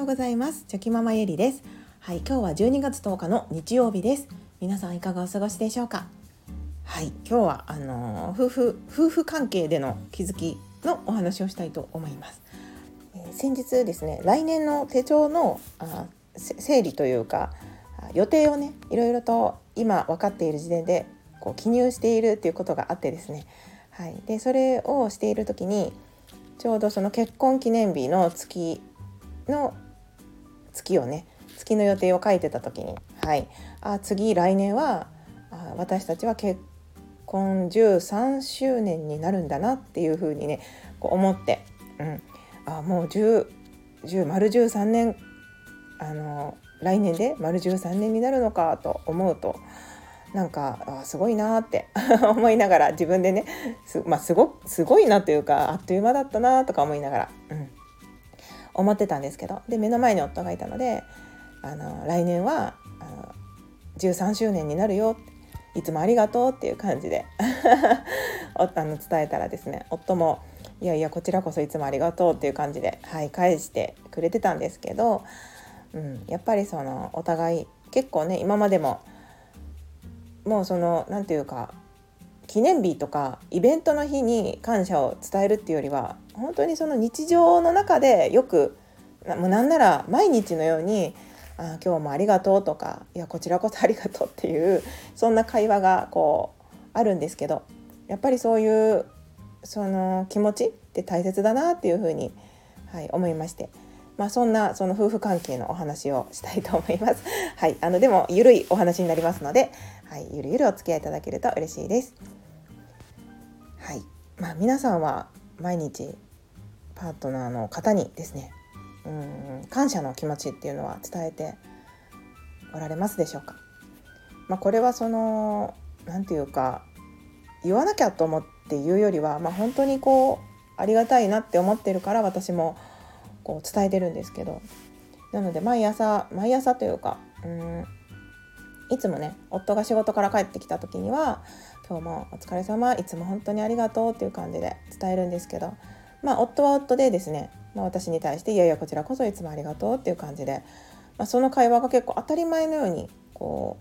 ようございます。チョキママゆりです。はい今日は12月10日の日曜日です。皆さんいかがお過ごしでしょうか？はい今日はあの夫婦夫婦関係での気づきのお話をしたいと思います、えー、先日ですね来年の手帳のあ整理というか予定をねいろいろと今分かっている時点でこう記入しているっていうことがあってですね。はい、でそれをしている時にちょうどその結婚記念日の月の月をね月の予定を書いてた時に、はい、あ次来年はあ私たちは結婚13周年になるんだなっていうふうにねこう思って、うん、あもう10 10丸13年あの来年で丸13年になるのかと思うとなんかすごいなって 思いながら自分でねす,、まあ、すごすごいなというかあっという間だったなとか思いながら、うん、思ってたんですけどで目の前に夫がいたのであの来年はあの13周年になるよいつもありがとうっていう感じで あの伝えたらですね夫もいやいやこちらこそいつもありがとうっていう感じで、はい、返してくれてたんですけど、うん、やっぱりそのお互い結構ね今までももうその何て言うか記念日とかイベントの日に感謝を伝えるっていうよりは本当にその日常の中でよくもうなんなら毎日のように「あ今日もありがとう」とか「いやこちらこそありがとう」っていうそんな会話がこうあるんですけどやっぱりそういうその気持ちって大切だなっていうふうに、はい、思いまして。まあ、そんなその夫婦関係のお話をしたいと思います。はい、あのでもゆるいお話になりますので、はい、ゆるゆるお付き合いいただけると嬉しいです。はい、まあ、皆さんは毎日パートナーの方にですね、うん感謝の気持ちっていうのは伝えておられますでしょうか？まあ、これはその何て言うか言わなきゃと思って言うよりは、まあ、本当にこうありがたいなって思ってるから私もこう伝えてるんですけどなので毎朝毎朝というかうんいつもね夫が仕事から帰ってきた時には「今日もお疲れ様いつも本当にありがとう」っていう感じで伝えるんですけどまあ夫は夫でですね、まあ、私に対して「いやいやこちらこそいつもありがとう」っていう感じで、まあ、その会話が結構当たり前のようにこ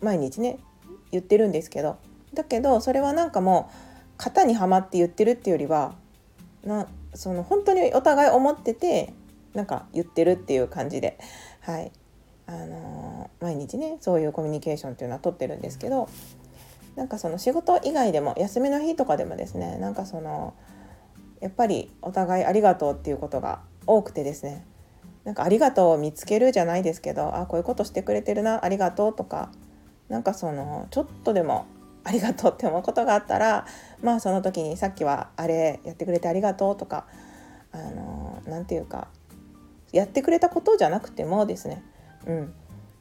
う毎日ね言ってるんですけどだけどそれはなんかもう型にはまって言ってるっていうよりはなその本当にお互い思っててなんか言ってるっていう感じで、はい。あのー、毎日ねそういうコミュニケーションっていうのはとってるんですけどなんかその仕事以外でも休みの日とかでもですねなんかそのやっぱりお互いありがとうっていうことが多くてですね。なんかありがとうを見つけるじゃないですけどあこういうことしてくれてるなありがとうとかなんかそのちょっとでもありがとうって思うことがあったらまあその時にさっきはあれやってくれてありがとうとかあの何て言うかやってくれたことじゃなくてもですね。うん。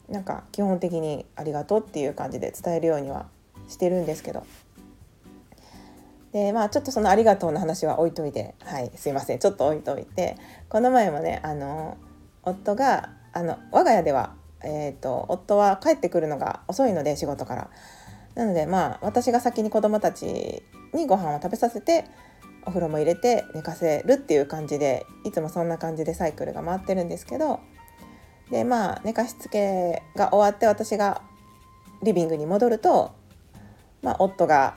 なんか基本的にありがとうっていう感じで伝えるようにはしてるんですけど。でまあちょっとそのありがとうの話は置いといてはいすいません。ちょっと置いといてこの前もねあの夫があの我が家では、えーと夫は帰ってくるのが遅いので仕事から。なのでまあ私が先に子供たちにご飯を食べさせてお風呂も入れて寝かせるっていう感じでいつもそんな感じでサイクルが回ってるんですけどでまあ寝かしつけが終わって私がリビングに戻ると、まあ、夫が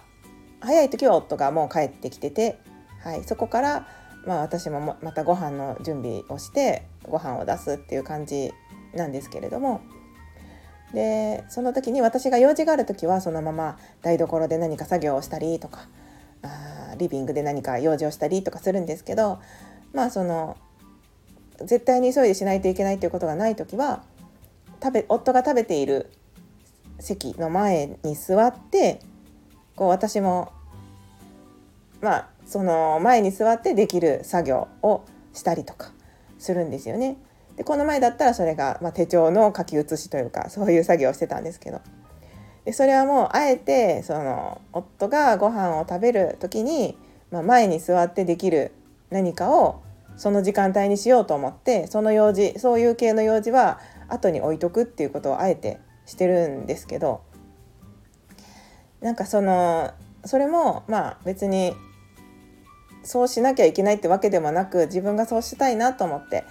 早い時は夫がもう帰ってきてて、はい、そこから、まあ、私もまたご飯の準備をしてご飯を出すっていう感じなんですけれどもでその時に私が用事がある時はそのまま台所で何か作業をしたりとかあリビングで何か用事をしたりとかするんですけどまあその絶対に急いでしないといけないということがない時は食べ夫が食べている席の前に座ってこう私もまあその前に座ってできる作業をしたりとかするんですよね。でこの前だったらそれが、まあ、手帳の書き写しというかそういう作業をしてたんですけどでそれはもうあえてその夫がご飯を食べる時に、まあ、前に座ってできる何かをその時間帯にしようと思ってその用事そういう系の用事は後に置いとくっていうことをあえてしてるんですけどなんかそのそれもまあ別にそうしなきゃいけないってわけでもなく自分がそうしたいなと思って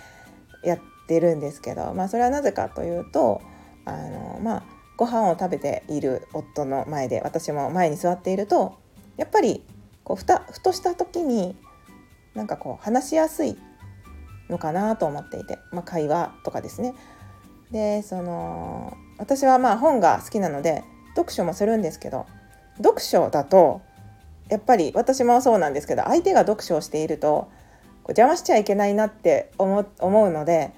やってるんですけど、まあ、それはなぜかというとあのまあご飯を食べている夫の前で私も前に座っているとやっぱりこうふたふとした時になんかこう話しやすいのかなと思っていて、まあ、会話とかですね。でその私はまあ本が好きなので読書もするんですけど読書だとやっぱり私もそうなんですけど相手が読書をしているとこう邪魔しちゃいけないなって思うので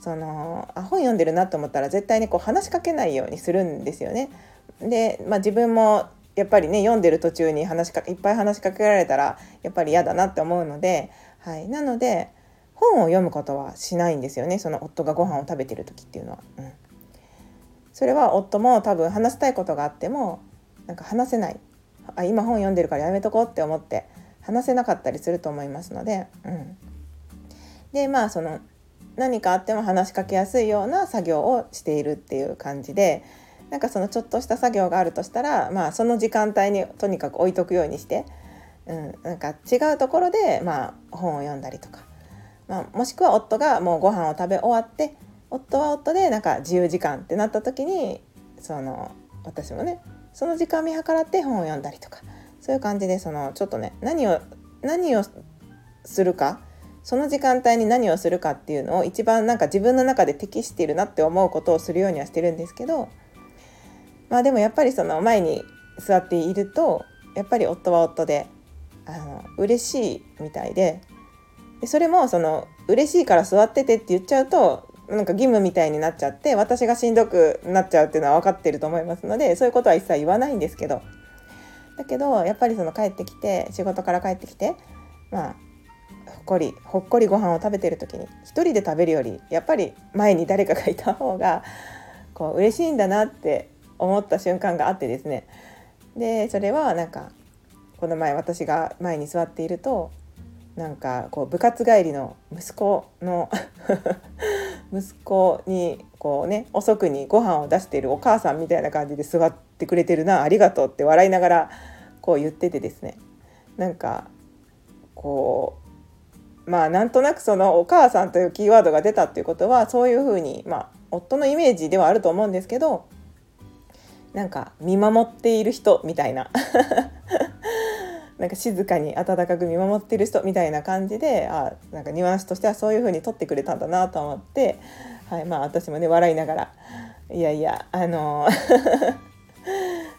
そのあ本読んでるなと思ったら絶対にこう話しかけないようにするんですよね。で、まあ、自分もやっぱりね読んでる途中に話しかいっぱい話しかけられたらやっぱり嫌だなって思うので、はい、なので本を読むことはしないんですよねその夫がご飯を食べてる時っていうのは。うん、それは夫も多分話したいことがあってもなんか話せないあ今本読んでるからやめとこうって思って話せなかったりすると思いますので、うん、でまあその何かあっても話しかけやすいような作業をしているっていう感じでなんかそのちょっとした作業があるとしたら、まあ、その時間帯にとにかく置いとくようにして、うん、なんか違うところで、まあ、本を読んだりとか、まあ、もしくは夫がもうご飯を食べ終わって夫は夫でなんか自由時間ってなった時にその私もねその時間見計らって本を読んだりとか。そういう感じでそのちょっとね何を何をするか。その時間帯に何をするかっていうのを一番なんか自分の中で適しているなって思うことをするようにはしてるんですけど。まあでもやっぱりその前に座っているとやっぱり夫は夫であの嬉しいみたいで。でそれもその嬉しいから座っててって言っちゃうとなんか義務みたいになっちゃって私がしんどくなっちゃうっていうのは分かってると思いますのでそういうことは一切言わないんですけど。だけどやっぱりその帰ってきて仕事から帰ってきてまあほっこりほっこりご飯を食べてる時に一人で食べるよりやっぱり前に誰かがいた方がこう嬉しいんだなって思った瞬間があってですね。でそれはなんかこの前私が前に座っているとなんかこう部活帰りの息子の息子にこうね遅くにご飯を出しているお母さんみたいな感じで座ってくれてるなありがとうって笑いながらこう言っててですね。なんかこうまあなんとなくそのお母さんというキーワードが出たっていうことはそういうふうにまあ夫のイメージではあると思うんですけどなんか見守っている人みたいな。なんか静かに温かく見守ってる人みたいな感じであなんかニュアンスとしてはそういう風に撮ってくれたんだなと思って、はいまあ、私もね笑いながら「いやいやあの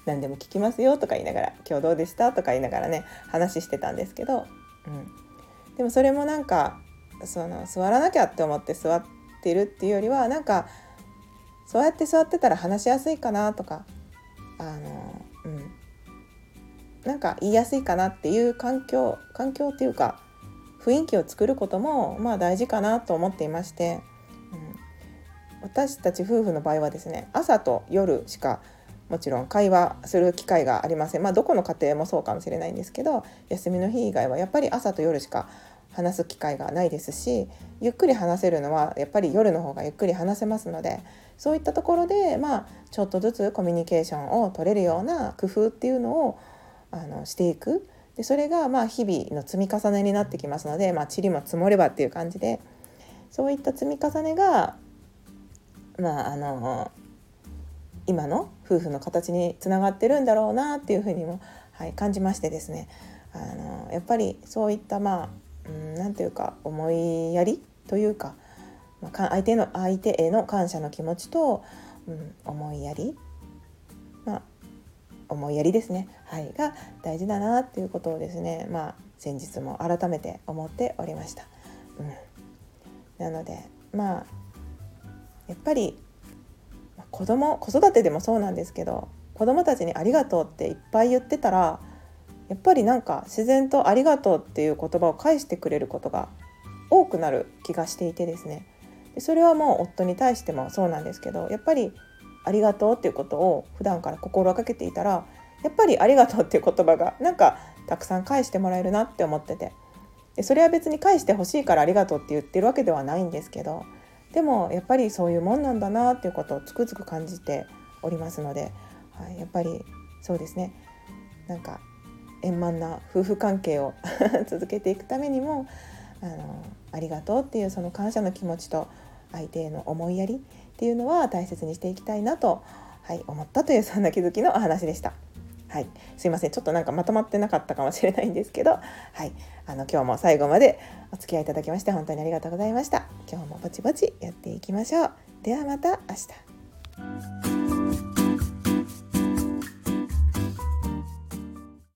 何でも聞きますよ」とか言いながら「今日どうでした?」とか言いながらね話してたんですけど、うん、でもそれもなんかその座らなきゃって思って座ってるっていうよりはなんかそうやって座ってたら話しやすいかなとかあのうんなんか言いやすいかなっていう環境環境っていうか雰囲気を作ることもまあ大事かなと思っていまして、うん、私たち夫婦の場合はですね朝と夜しかもちろん会話する機会がありません。まあどこの家庭もそうかもしれないんですけど休みの日以外はやっぱり朝と夜しか話す機会がないですしゆっくり話せるのはやっぱり夜の方がゆっくり話せますのでそういったところでまあちょっとずつコミュニケーションを取れるような工夫っていうのをあのしていく。でそれがまあ日々の積み重ねになってきますので、まあ、塵も積もればっていう感じでそういった積み重ねが、まあ、あの今の夫婦の形につながってるんだろうなっていうふうにも、はい、感じましてですね。あのやっぱりそういったまあ何、て言うか思いやりというか、まあ、相手の相手への感謝の気持ちと、うん、思いやり、まあ、思いやりですね、はい、が大事だなっていうことをですね、まあ、先日も改めて思っておりました。うん、なのでまあやっぱり子供子育てでもそうなんですけど子供たちに「ありがとう」っていっぱい言ってたらやっぱりなんか自然と「ありがとう」っていう言葉を返してくれることが多くなる気がしていてですね。でそれはもう夫に対してもそうなんですけどやっぱりありがとうっていうことを普段から心がけていたらやっぱりありがとうっていう言葉がなんかたくさん返してもらえるなって思ってて。でそれは別に返してほしいからありがとうって言ってるわけではないんですけどでもやっぱりそういうもんなんだなっていうことをつくづく感じておりますので、はい、やっぱりそうですね。なんか円満な夫婦関係を 続けていくためにもあのありがとうっていうその感謝の気持ちと相手への思いやりっていうのは大切にしていきたいなと、はい、思ったというそんな気づきのお話でした。はい、すいません。ちょっとなんかまとまってなかったかもしれないんですけど、はい、あの今日も最後までお付き合いいただきまして本当にありがとうございました。今日もぼちぼちやっていきましょう。ではまた明日。